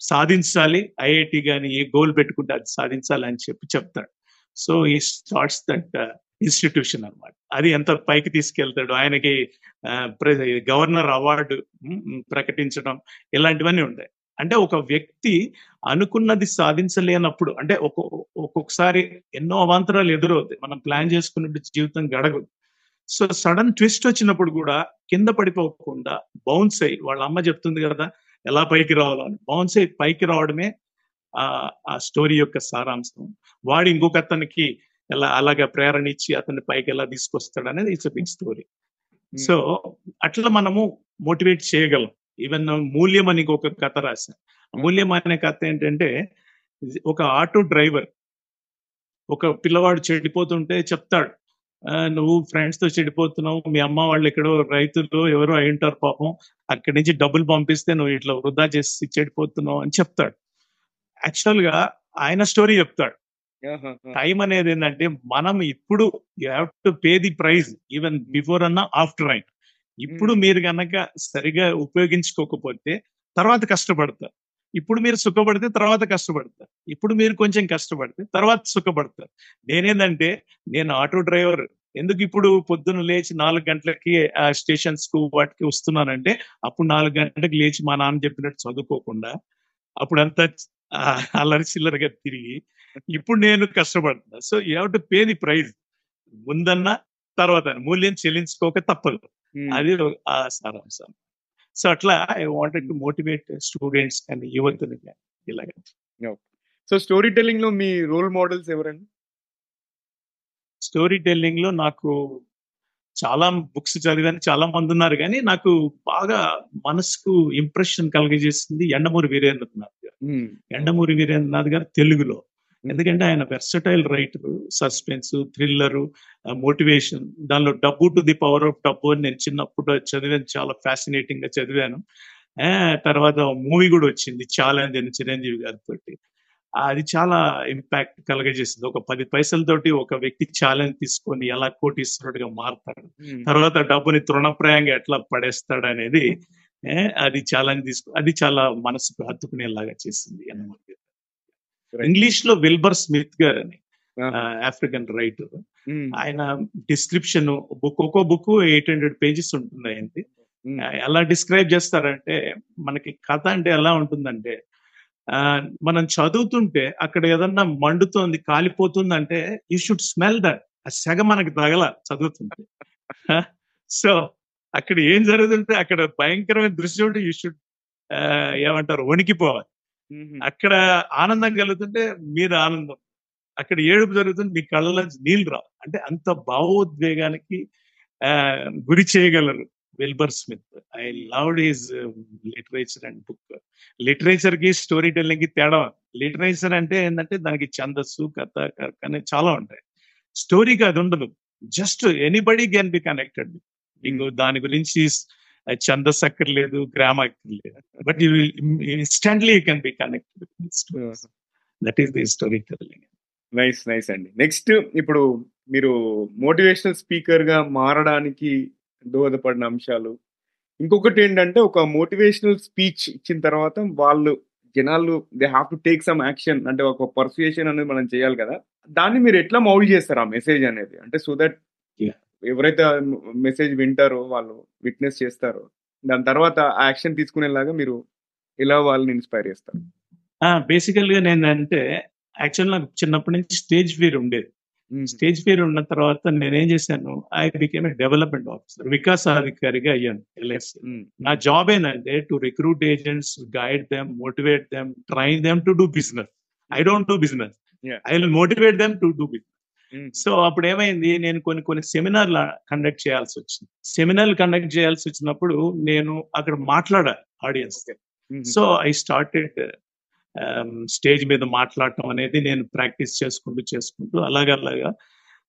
సాధించాలి. ఐఐటి కానీ ఏ గోల్ పెట్టుకుంటే అది సాధించాలి అని చెప్పి చెప్తాడు. సో ఈ స్టార్ట్స్ దట్ ఇన్స్టిట్యూషన్ అన్నమాట. అది ఎంత పైకి తీసుకెళ్తాడు? ఆయనకి గవర్నర్ అవార్డు ప్రకటించడం ఇలాంటివన్నీ ఉంటాయి. అంటే ఒక వ్యక్తి అనుకున్నది సాధించలేనప్పుడు అంటే ఒక్కొ ఒక్కొక్కసారి ఎన్నో అవాంతరాలు ఎదురవుతాయి. మనం ప్లాన్ చేసుకున్నట్టు జీవితం గడగదు. సో సడన్ ట్విస్ట్ వచ్చినప్పుడు కూడా కింద పడిపోకుండా బౌన్స్ అయ్యి వాళ్ళ అమ్మ చెప్తుంది కదా ఎలా పైకి రావాలని బౌన్స్ అయ్యి పైకి రావడమే ఆ ఆ స్టోరీ యొక్క సారాంశం. వాడు ఇంకొక అతనికి ఎలా అలాగా ప్రేరణ ఇచ్చి అతన్ని పైకి ఎలా తీసుకొస్తాడు అనేది ఇట్స్ బిగ్ స్టోరీ సో అట్లా మనము మోటివేట్ చేయగలం. ఈవెన్ మూల్యం అని ఒక కథ రాశాను మూల్యం అనే కథ ఏంటంటే ఒక ఆటో డ్రైవర్ ఒక పిల్లవాడు చెడిపోతుంటే చెప్తాడు. "ఆ, నువ్వు ఫ్రెండ్స్తో చెడిపోతున్నావు మీ అమ్మ వాళ్ళు ఎక్కడో రైతులు ఎవరో అయి ఉంటారు పాపం అక్కడి నుంచి డబ్బులు పంపిస్తే నువ్వు ఇట్లా వృధా చేసి చెడిపోతున్నావు అని చెప్తాడు. యాక్చువల్గా ఆయన స్టోరీ చెప్తాడు. టైం అనేది ఏంటంటే మనం ఇప్పుడు you have to pay the price even before అన్న ఆఫ్టర్ అయిన. ఇప్పుడు మీరు గనక సరిగా ఉపయోగించుకోకపోతే తర్వాత కష్టపడతారు. ఇప్పుడు మీరు సుఖపడితే తర్వాత కష్టపడతారు. ఇప్పుడు మీరు కొంచెం కష్టపడితే తర్వాత సుఖపడతారు. నేనేందంటే నేను ఆటో డ్రైవర్. ఎందుకు ఇప్పుడు పొద్దున్న లేచి నాలుగు గంటలకి ఆ స్టేషన్స్కు వాటికి వస్తున్నానంటే అప్పుడు నాలుగు గంటలకు లేచి మా నాన్న చెప్పినట్టు చదువుకోకుండా అప్పుడంతా అల్లరి చిల్లరగా తిరిగి ఇప్పుడు నేను కష్టపడుతున్నా so you have to pay the price ముందన్న తర్వాత మూల్యం చెల్లించుకోక తప్పదు. అది ఆ సారాంశం. సో అట్లా I wanted to motivate students and యువతని ఇలాగ. సో స్టోరీ టెల్లింగ్లో మీ రోల్ మోడల్స్ ఎవరండి? స్టోరీ టెల్లింగ్లో నాకు చాలా బుక్స్ చదివాను చాలా మంది ఉన్నారు కానీ నాకు బాగా మనసుకు ఇంప్రెషన్ కలిగజేసింది ఎండమూరి వీరేంద్రనాథ్ గారు. ఎండమూరి వీరేంద్రనాథ్ గారు తెలుగులో. ఎందుకంటే ఆయన versatile writer suspense thriller motivation దానిలో డబ్బు టు ది పవర్ ఆఫ్ డబ్బు అని నేను చిన్నప్పుడు చదివాను చాలా ఫ్యాసినేటింగ్గా చదివాను. ఆ, తర్వాత మూవీ కూడా వచ్చింది ఛాలెంజ్ అని చిరంజీవి గారితో అది చాలా ఇంపాక్ట్ కలగజేసింది. ఒక పది పైసలతోటి ఒక వ్యక్తి ఛాలెంజ్ తీసుకొని ఎలా కోటీశ్వరుడిగా మారుతాడు. ఉమ్, తర్వాత డబ్బుని తృణప్రాయంగా ఎట్లా పడేస్తాడు అనేది అది ఛాలెంజ్ తీసుకు అది చాలా మనసుకు హత్తుకునేలాగా చేసింది అన్నమాట. ఇంగ్లీష్లో విల్బర్ స్మిత్ గారు ఆఫ్రికన్ రైటర్ ఆయన డిస్క్రిప్షన్ బుక్ ఒక్కో బుక్ ఎయిట్ హండ్రెడ్ పేజెస్ ఉంటుంది ఆయనది. ఉమ్, ఎలా డిస్క్రైబ్ చేస్తారంటే మనకి కథ అంటే ఎలా ఉంటుందంటే ఆ, మనం చదువుతుంటే అక్కడ ఏదన్నా మండుతోంది కాలిపోతుంది అంటే యూ షుడ్ స్మెల్ దట్ ఆ సెగ మనకి తగల చదువుతుంటే. సో అక్కడ ఏం జరుగుతుంటే అక్కడ భయంకరమైన దృశ్యం ఉంటే యూ షుడ్ ఏమంటారు వణికిపోవాలి. అక్కడ ఆనందం కలుగుతుంటే మీరు ఆనందం. అక్కడ ఏడుపు జరుగుతుంది మీ కళ్ళలో నీళ్ళు రావు. అంటే అంత భావోద్వేగానికి గురి చేయగలరు Wilbur Smith. I loved his literature and book. లిటరేచర్కి story టెల్లింగ్కి తేడా లిటరేచర్ అంటే ఏంటంటే దానికి ఛందస్సు కథ కర్క అనేది చాలా ఉంటాయి. స్టోరీకి అది ఉండదు. Just anybody can be connected. మీకు దాని గురించి ఛందస్ అక్కర్లేదు గ్రామ అక్కర్లేదు but you instantly you can be connected that is the story. Telling nice nice అండి. నెక్స్ట్ ఇప్పుడు మీరు మోటివేషనల్ స్పీకర్గా మారడానికి దోహదపడిన అంశాలు. ఇంకొకటి ఏంటంటే ఒక మోటివేషనల్ స్పీచ్ ఇచ్చిన తర్వాత వాళ్ళు జనాలు they have to take some action అంటే ఒక పర్సుయేషన్ అనేది మనం చేయాలి కదా. దాన్ని మీరు ఎట్లా మౌల్డ్ చేస్తారు ఆ మెసేజ్ అనేది? అంటే సో దట్. ఎవరైతే మెసేజ్ వింటారో వాళ్ళు విట్నెస్ చేస్తారో దాని తర్వాత ఆ యాక్షన్ తీసుకునేలాగా మీరు ఇలా వాళ్ళని ఇన్స్పైర్ చేస్తారు. బేసికల్గా నేనంటే యాక్చువల్ నాకు చిన్నప్పటి నుంచి స్టేజ్ ఫియర్ ఉండేది. స్టేజ్ ఫియర్ ఉన్న తర్వాత నేనేం చేశాను I became a development officer Vikas అధికారిగా అయ్యాను ఎల్ఎస్సి ఉమ్, నా జాబ్ ఏంటంటే to recruit agents guide them motivate them train them to do business. I don't do business. I will motivate them to do business. So అప్పుడు ఏమైంది నేను కొన్ని కొన్ని సెమినార్లు conduct చేయాల్సి వచ్చింది. సెమినార్లు కండక్ట్ చేయాల్సి వచ్చినప్పుడు నేను అక్కడ మాట్లాడాలి audience so I started stage మీద మాట్లాడటం అనేది నేను ప్రాక్టీస్ చేసుకుంటూ చేసుకుంటూ అలాగా అలాగా.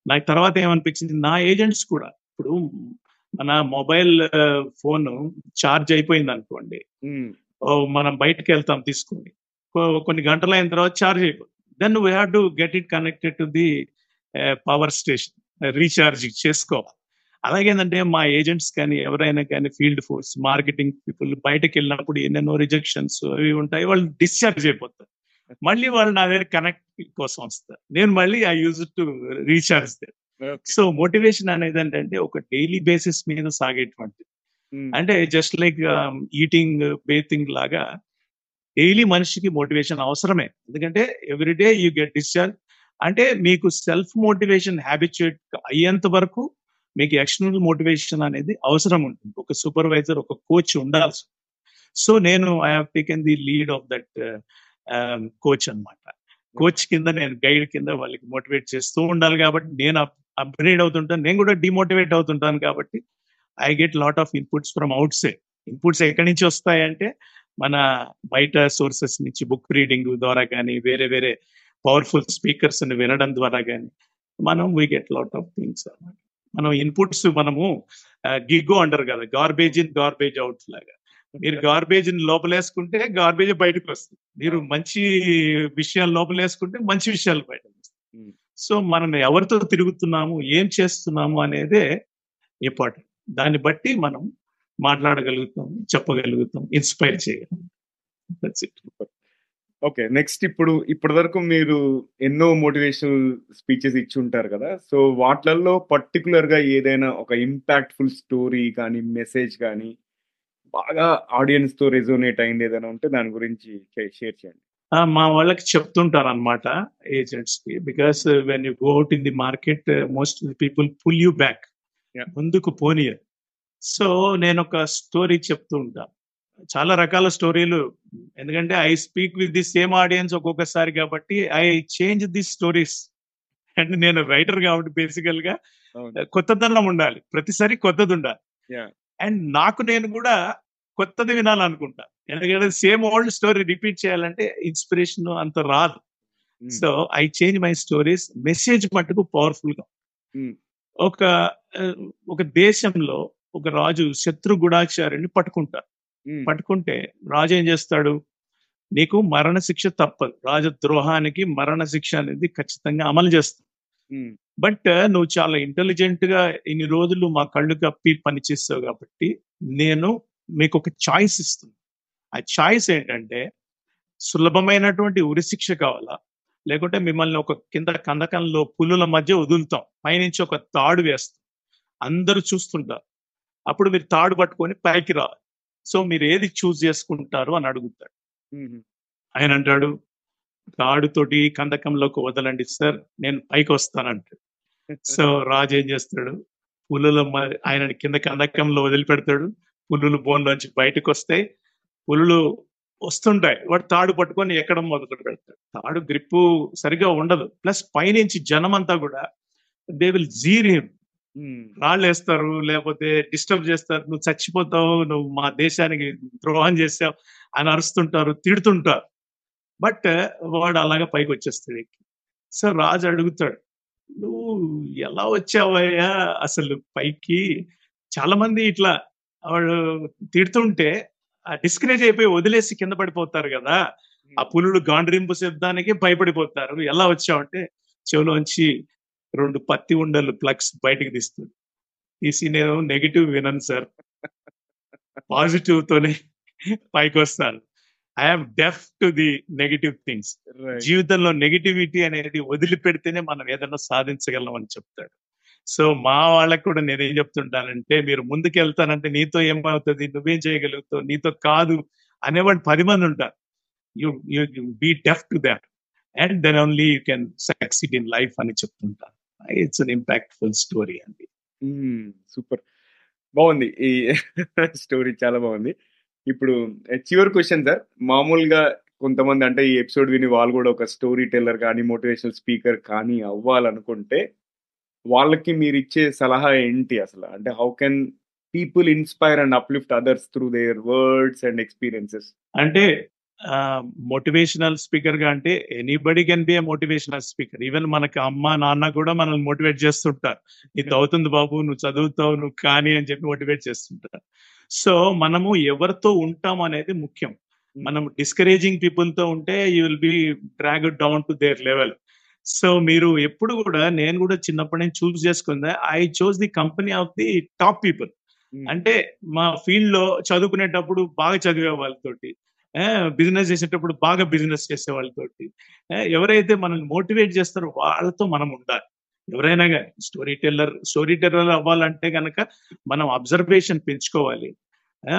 నాకు తర్వాత ఏమనిపించింది నా ఏజెంట్స్ కూడా ఇప్పుడు మన మొబైల్ ఫోన్ ఛార్జ్ అయిపోయింది అనుకోండి. మనం బయటకు వెళ్తాం తీసుకుని కొన్ని గంటలు అయిన తర్వాత ఛార్జ్ అయిపోతుంది then we have to get it connected to the power station recharge చేసుకోవాలి అలాగేంటంటే మా ఏజెంట్స్ కానీ ఎవరైనా కానీ ఫీల్డ్ ఫోర్స్ మార్కెటింగ్ పీపుల్ బయటకు వెళ్ళినప్పుడు ఎన్నెన్నో రిజెక్షన్స్ అవి ఉంటాయి వాళ్ళు డిశ్చార్జ్ అయిపోతారు. మళ్ళీ వాళ్ళు నా దగ్గర కనెక్ట్ కోసం వస్తారు. నేను మళ్ళీ I use to recharge okay. So motivation అనేది ఏంటంటే ఒక డైలీ బేసిస్ మీద సాగేటువంటి ఉమ్, అంటే జస్ట్ లైక్ ఈటింగ్ బేతింగ్ లాగా డైలీ మనిషికి మోటివేషన్ అవసరమే. ఎందుకంటే ఎవ్రీడే యూ గెట్ డిశ్చార్జ్ అంటే మీకు సెల్ఫ్ మోటివేషన్ హ్యాబిచుయేట్ అయ్యేంత వరకు మీకు ఎక్స్టర్నల్ మోటివేషన్ అనేది అవసరం ఉంటుంది. ఒక సూపర్వైజర్ ఒక కోచ్ ఉండాల్సి సో నేను I have taken the lead of that coach అన్నమాట. కోచ్ కింద నేను గైడ్ కింద వాళ్ళకి మోటివేట్ చేస్తూ ఉండాలి కాబట్టి నేను అప్గ్రేడ్ అవుతుంటాను నేను కూడా డిమోటివేట్ అవుతుంటాను కాబట్టి I get lot of inputs from outside inputs ఎక్కడి నుంచి వస్తాయంటే మన బయట సోర్సెస్ నుంచి బుక్ రీడింగ్ ద్వారా కానీ వేరే వేరే పవర్ఫుల్ స్పీకర్స్ వినడం ద్వారా కానీ మనం we get lot of things అన్నమాట. మనం ఇన్పుట్స్ మనము గిగ్గు అంటారు కదా గార్బేజ్ ఇన్ గార్బేజ్ అవుట్ లాగా. మీరు గార్బేజ్ లోపలేసుకుంటే గార్బేజ్ బయటకు వస్తుంది. మీరు మంచి విషయాలు లోపలేసుకుంటే మంచి విషయాలు బయటకు వస్తాయి. సో మనం ఎవరితో తిరుగుతున్నాము ఏం చేస్తున్నాము అనేదే ఇంపార్టెంట్ దాన్ని బట్టి మనం మాట్లాడగలుగుతాం చెప్పగలుగుతాం ఇన్స్పైర్ ఇట్ ఓకే నెక్స్ట్ ఇప్పుడు ఇప్పటి వరకు మీరు ఎన్నో మోటివేషనల్ స్పీచెస్ ఇచ్చి ఉంటారు కదా సో వాటిలలో పర్టికులర్గా ఏదైనా ఒక ఇంపాక్ట్ఫుల్ స్టోరీ కానీ మెసేజ్ కానీ బాగా ఆడియన్స్తో రెజోనేట్ అయింది ఏదైనా ఉంటే దాని గురించి షేర్ చేయండి. మా వాళ్ళకి చెప్తుంటారు అనమాట ఏజెంట్స్కి because when you go out in the market most people pull you back. ముందుకు పోనీయర్. సో నేను ఒక స్టోరీ చెప్తూ ఉంటాను చాలా రకాల స్టోరీలు. ఎందుకంటే I speak with the same audience ఒక్కొక్కసారి కాబట్టి ఐ చేంజ్ ది స్టోరీస్. అంటే నేను రైటర్ కాబట్టి బేసికల్గా. కొత్తదనం ఉండాలి. ప్రతిసారి కొత్తది ఉండాలి. అండ్ నాకు నేను కూడా కొత్తది వినాలనుకుంటా. ఎందుకంటే సేమ్ ఓల్డ్ స్టోరీ రిపీట్ చేయాలంటే ఇన్స్పిరేషన్ అంత రాదు. So I change my stories. Message మట్టుకు పవర్ఫుల్గా. ఒక ఒక దేశంలో ఒక రాజు శత్రు గుడాచారిని పట్టుకుంటారు పట్టుకుంటే రాజు ఏం చేస్తాడు? నీకు మరణ శిక్ష తప్పదు. రాజద్రోహానికి మరణ శిక్ష అనేది ఖచ్చితంగా అమలు చేస్తాడు. ఉమ్, బట్ నువ్వు చాలా ఇంటెలిజెంట్గా ఇన్ని రోజులు మా కళ్ళు కప్పి పనిచేస్తావు కాబట్టి నేను మీకు ఒక చాయిస్ ఇస్తుంది ఆ చాయిస్ ఏంటంటే సులభమైనటువంటి ఉరి శిక్ష కావాలా? లేకుంటే మిమ్మల్ని ఒక కింద కందకంలో పులుల మధ్య వదులుతాం. పైనుంచి ఒక తాడు వేస్తాం. అందరూ చూస్తుంటారు. అప్పుడు మీరు తాడు పట్టుకొని పైకి రావాలి సో మీరు ఏది చూస్ చేసుకుంటారు అని అడుగుతాడు. ఆయన అంటాడు తాడుతోటి కందకంలోకి వదలండి సార్ నేను పైకి వస్తానంటాడు. సో రాజు ఏం చేస్తాడు పులుల ఆయన కింద కందకంలో వదిలిపెడతాడు పులులు బోన్లోంచి బయటకు వస్తాయి పులులు వస్తుంటాయి వాడు తాడు పట్టుకొని ఎక్కడం మొదలు పెడతాడు తాడు గ్రిప్పు సరిగా ఉండదు ప్లస్ పైనుంచి జనం అంతా కూడా దే విల్ జీర్ హిమ్ రాళ్ళు వేస్తారు లేకపోతే డిస్టర్బ్ చేస్తారు నువ్వు చచ్చిపోతావు నువ్వు మా దేశానికి ద్రోహం చేసావు అని అరుస్తుంటారు తిడుతుంటారు. బట్ వాడు అలాగా పైకి వచ్చేస్తాడు సో రాజు అడుగుతాడు నువ్వు ఎలా వచ్చావయ్యా? అసలు పైకి చాలా మంది ఇట్లా వాడు తిడుతుంటే డిస్కరేజ్ అయిపోయి వదిలేసి కింద పడిపోతారు కదా. ఆ పులులు గాండ్రింపు శబ్దానికి భయపడిపోతారు. ఎలా వచ్చావంటే చెవిలోంచి రెండు పత్తి ఉండలు ప్లగ్స్ బయటకు తీస్తుంది తీసి నేను నెగిటివ్ వినను సార్. పాజిటివ్ తోనే పైకి వస్తాను I'm deaf to the negative things. జీవితంలో నెగిటివిటీ అనేది వదిలిపెడితేనే మనం ఏదైనా సాధించగలం అని చెప్తాడు. సో మా వాళ్ళకి కూడా నేనేం చెప్తుంటానంటే మీరు ముందుకు వెళ్తానంటే నీతో ఏమవుతుంది? నువ్వేం చేయగలుగుతావు? నీతో కాదు అనేవాడు పది మంది ఉంటారు. You you be deaf to that and then only you can succeed in life అని చెప్తుంటాను ఇట్స్ అన్ ఇంపాక్ట్ఫుల్ స్టోరీ అండి సూపర్ బాగుంది. ఈ స్టోరీ చాలా బాగుంది. ఇప్పుడు చివరి క్వశ్చన్ సార్ మామూలుగా కొంతమంది అంటే ఈ ఎపిసోడ్ విని వాళ్ళు కూడా ఒక స్టోరీ టెల్లర్ కానీ మోటివేషనల్ స్పీకర్ కానీ అవ్వాలనుకుంటే వాళ్ళకి మీరు ఇచ్చే సలహా ఏంటి అసలు? అంటే how can people inspire and uplift others through their words and experiences అంటే మోటివేషనల్ స్పీకర్గా అంటే anybody can be a motivational speaker even మనకి అమ్మ నాన్న కూడా మనల్ని మోటివేట్ చేస్తుంటారు. నీకు అవుతుంది బాబు నువ్వు చదువుతావు నువ్వు కానీ అని చెప్పి మోటివేట్ చేస్తుంటారు. సో మనము ఎవరితో ఉంటాం అనేది ముఖ్యం. మనం డిస్కరేజింగ్ పీపుల్తో ఉంటే you will be drag down to their level so మీరు ఎప్పుడు కూడా నేను కూడా చిన్నప్పటి నుంచి choose చేసుకుందా I chose the company of the top people అంటే మా ఫీల్డ్లో చదువుకునేటప్పుడు బాగా చదివే వాళ్ళతోటి. బిజినెస్ చేసేటప్పుడు బాగా బిజినెస్ చేసే వాళ్ళతోటి. ఎవరైతే మనల్ని మోటివేట్ చేస్తారో వాళ్ళతో మనం ఉండాలి. ఎవరైనా కానీ స్టోరీ టెల్లర్ స్టోరీ టెల్లర్ అవ్వాలంటే కనుక మనం అబ్జర్వేషన్ పెంచుకోవాలి.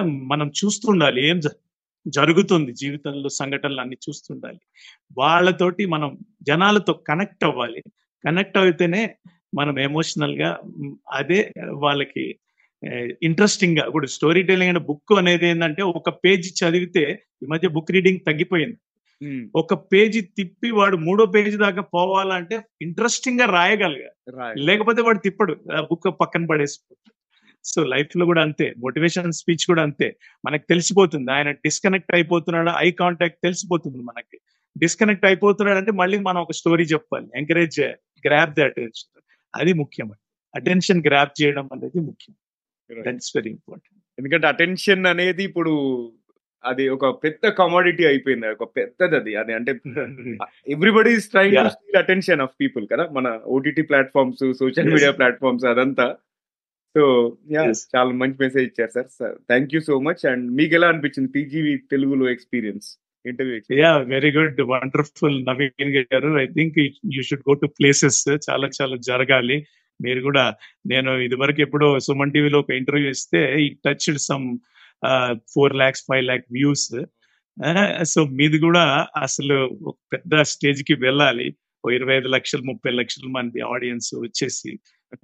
మనం చూస్తుండాలి ఏం జ- జరుగుతుంది జీవితంలో సంఘటనలు అన్ని చూస్తుండాలి. వాళ్ళతోటి మనం జనాలతో కనెక్ట్ అవ్వాలి. కనెక్ట్ అయితేనే మనం ఎమోషనల్గా అదే వాళ్ళకి ఇంట్రెస్టింగ్గా ఇప్పుడు స్టోరీ టెలింగ్ అనే బుక్ అనేది ఏంటంటే ఒక పేజీ చదివితే ఈ మధ్య బుక్ రీడింగ్ తగ్గిపోయింది. ఒక పేజీ తిప్పి వాడు మూడో పేజీ దాకా పోవాలంటే ఇంట్రెస్టింగ్గా రాయగలగాలి లేకపోతే వాడు తిప్పడు బుక్ పక్కన పడేసిపోతాడు సో లైఫ్లో కూడా అంతే మోటివేషన్ స్పీచ్ కూడా అంతే. మనకు తెలిసిపోతుంది ఆయన డిస్కనెక్ట్ అయిపోతున్నాడు ఐ కాంటాక్ట్ తెలిసిపోతుంది మనకి. డిస్కనెక్ట్ అయిపోతున్నాడు అంటే మళ్ళీ మనం ఒక స్టోరీ చెప్పాలి. ఎంకరేజ్ గ్రాప్ ద అటెన్షన్ అది ముఖ్యం అటెన్షన్ గ్రాప్ చేయడం అనేది ముఖ్యం. దట్స్ వెరీ ఇంపార్టెంట్ ఎందుకంటే అటెన్షన్ అనేది ఇప్పుడు అది ఒక పెద్ద కమాడిటీ అయిపోయింది. ఒక పెద్దది అది. అది అంటే everybody trying to. Steal attention of people కదా. మన OTT platforms social. Media platforms అదంతా. So yeah. చాలా మంచి మెసేజ్ ఇచ్చారు sir. Sir thank you so much and మీకు ఎలా అనిపించింది టీజీవీ తెలుగులో experience interview yeah very good wonderful Naveen గారు I think you should go to places చాలా చాలా జరగాలి. మీరు కూడా నేను ఇదివరకు ఎప్పుడో సుమన్ టీవీలో ఒక ఇంటర్వ్యూ ఇస్తే ఈ touch some four lakhs five lakh views so మీది కూడా అసలు ఒక పెద్ద స్టేజ్కి వెళ్ళాలి. ఇరవై ఐదు లక్షలు ముప్పై లక్షల మంది ఆడియన్స్ వచ్చేసి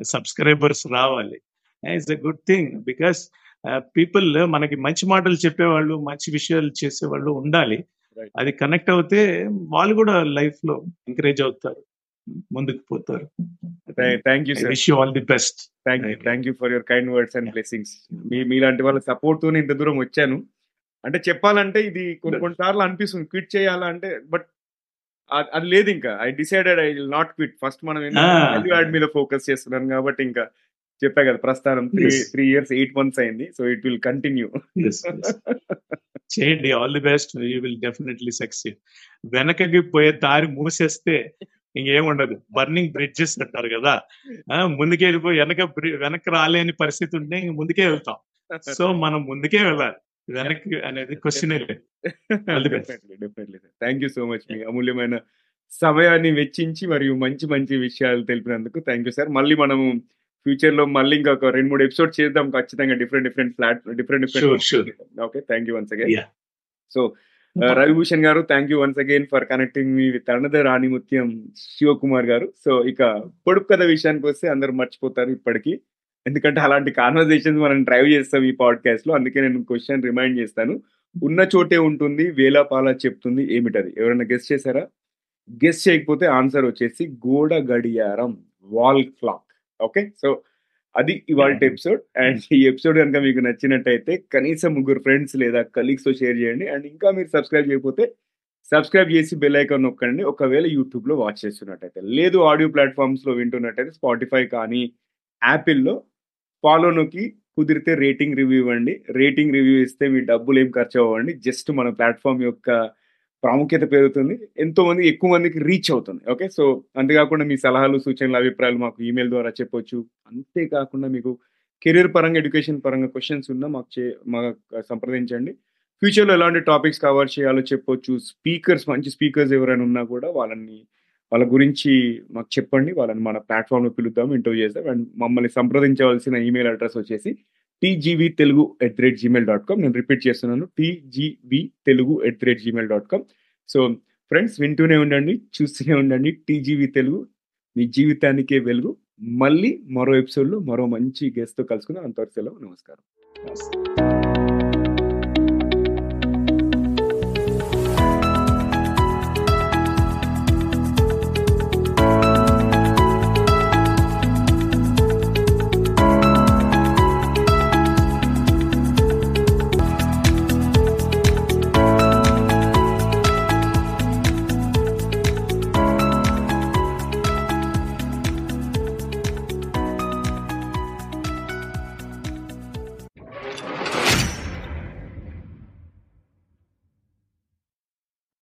సబ్స్క్రైబర్స్ రావాలి. It's a good thing because people మనకి మంచి మాటలు చెప్పేవాళ్ళు మంచి విషయాలు చేసేవాళ్ళు ఉండాలి. అది కనెక్ట్ అవుతే వాళ్ళు కూడా లైఫ్లో ఎంకరేజ్ అవుతారు. ముందుకు పోతారు. Thank you I sir wish you all the best thank you. Thank you for your kind words and. Blessings మీ మీలాంటి వాళ్ళ సపోర్ట్ తోనే ఇంత దూరం వచ్చాను. అంటే చెప్పాలంటే ఇది కొన్ని కొన్ని సార్లు అనిపిస్తుంది. క్విట్ చేయాలా అంటే బట్ అది లేదు ఇంకా. I decided I will not quit first మనం యాడ్ మీద ఫోకస్ చేస్తున్నాను కాబట్టి ఇంకా చెప్పా కదా ప్రస్థానం three. Three years eight months అయింది. So it will continue. చేయండి. All the best you will definitely succeed వెనకకి పోయే దారి మూసేస్తే ఇంకేం ఉండదు బర్నింగ్ బ్రిడ్జెస్ అంటారు కదా. ముందుకే వెళ్ళిపోయి వెనక వెనక్కి రాలేని పరిస్థితి ఉంటే ఇంక ముందుకే వెళ్తాం. సో మనం ముందుకే వెళ్ళాలి. వెనక్కి అనేది question thank you so much మీ అమూల్యమైన సమయాన్ని వెచ్చించి మరియు మంచి మంచి విషయాలు తెలిపినందుకు థ్యాంక్ యూ సార్ మళ్ళీ మనము ఫ్యూచర్లో మళ్ళీ ఇంకా ఒక రెండు మూడు ఎపిసోడ్ చేద్దాం ఖచ్చితంగా. Different different flat different. Different okay thank you once again Yeah. So Uh, Ravibhushan గారు thank you once again for connecting me with another Ranimutyam Shivakumar గారు. సో ఇక పొడుపు కథ విషయానికి వస్తే అందరు మర్చిపోతారు ఇప్పటికీ. ఎందుకంటే అలాంటి కాన్వర్సేషన్స్ మనం డ్రైవ్ చేస్తాం ఈ పాడ్కాస్ట్లో. అందుకే నేను క్వశ్చన్ రిమైండ్ చేస్తాను. ఉన్న చోటే ఉంటుంది వేలాపాల చెప్తుంది ఏమిటది? ఎవరైనా గెస్ట్ చేశారా? గెస్ట్ చేయకపోతే ఆన్సర్ వచ్చేసి గోడ గడియారం వాల్ క్లాక్ ఓకే సో అది ఇవాళ ఎపిసోడ్ అండ్ ఈ ఎపిసోడ్ కనుక మీకు నచ్చినట్టయితే కనీసం ముగ్గురు ఫ్రెండ్స్ లేదా కలీగ్స్తో షేర్ చేయండి. అండ్ ఇంకా మీరు సబ్స్క్రైబ్ చేయకపోతే సబ్స్క్రైబ్ చేసి బెల్ ఐకాన్ నొక్కండి. ఒకవేళ యూట్యూబ్లో వాచ్ చేస్తున్నట్టయితే. లేదు ఆడియో ప్లాట్ఫామ్స్లో వింటున్నట్టయితే స్పాటిఫై కానీ యాపిల్లో ఫాలో నొక్కి కుదిరితే రేటింగ్ రివ్యూ ఇవ్వండి. రేటింగ్ రివ్యూ ఇస్తే మీ డబ్బులు ఏం ఖర్చు అవ్వండి జస్ట్ మన ప్లాట్ఫామ్ యొక్క ప్రాముఖ్యత పెరుగుతుంది. ఎంతో మంది ఎక్కువ మందికి రీచ్ అవుతుంది. ఓకే సో అంతేకాకుండా మీ సలహాలు సూచనలు అభిప్రాయాలు మాకు ఈమెయిల్ ద్వారా చెప్పొచ్చు. అంతేకాకుండా మీకు కెరీర్ పరంగా ఎడ్యుకేషన్ పరంగా క్వశ్చన్స్ ఉన్నా మాకు చే మాకు సంప్రదించండి. ఫ్యూచర్లో ఎలాంటి టాపిక్స్ కవర్ చేయాలో చెప్పొచ్చు. స్పీకర్స్ మంచి స్పీకర్స్ ఎవరైనా ఉన్నా కూడా వాళ్ళని వాళ్ళ గురించి మాకు చెప్పండి. వాళ్ళని మన ప్లాట్ఫామ్లో పిలుద్దాం ఇంటర్వ్యూ చేద్దాం. అండ్ మమ్మల్ని సంప్రదించవలసిన ఈమెయిల్ అడ్రస్ వచ్చేసి TGV Telugu at the rate Gmail dot com నేను రిపీట్ చేస్తున్నాను. TGV Telugu at the rate Gmail dot com so friends వింటూనే ఉండండి చూస్తూనే ఉండండి. టీజీవీ తెలుగు మీ జీవితానికే వెలుగు. మళ్ళీ మరో ఎపిసోడ్లో మరో మంచి గెస్ట్తో కలుసుకుందాం. అంతవరకు సెలవు. నమస్కారం.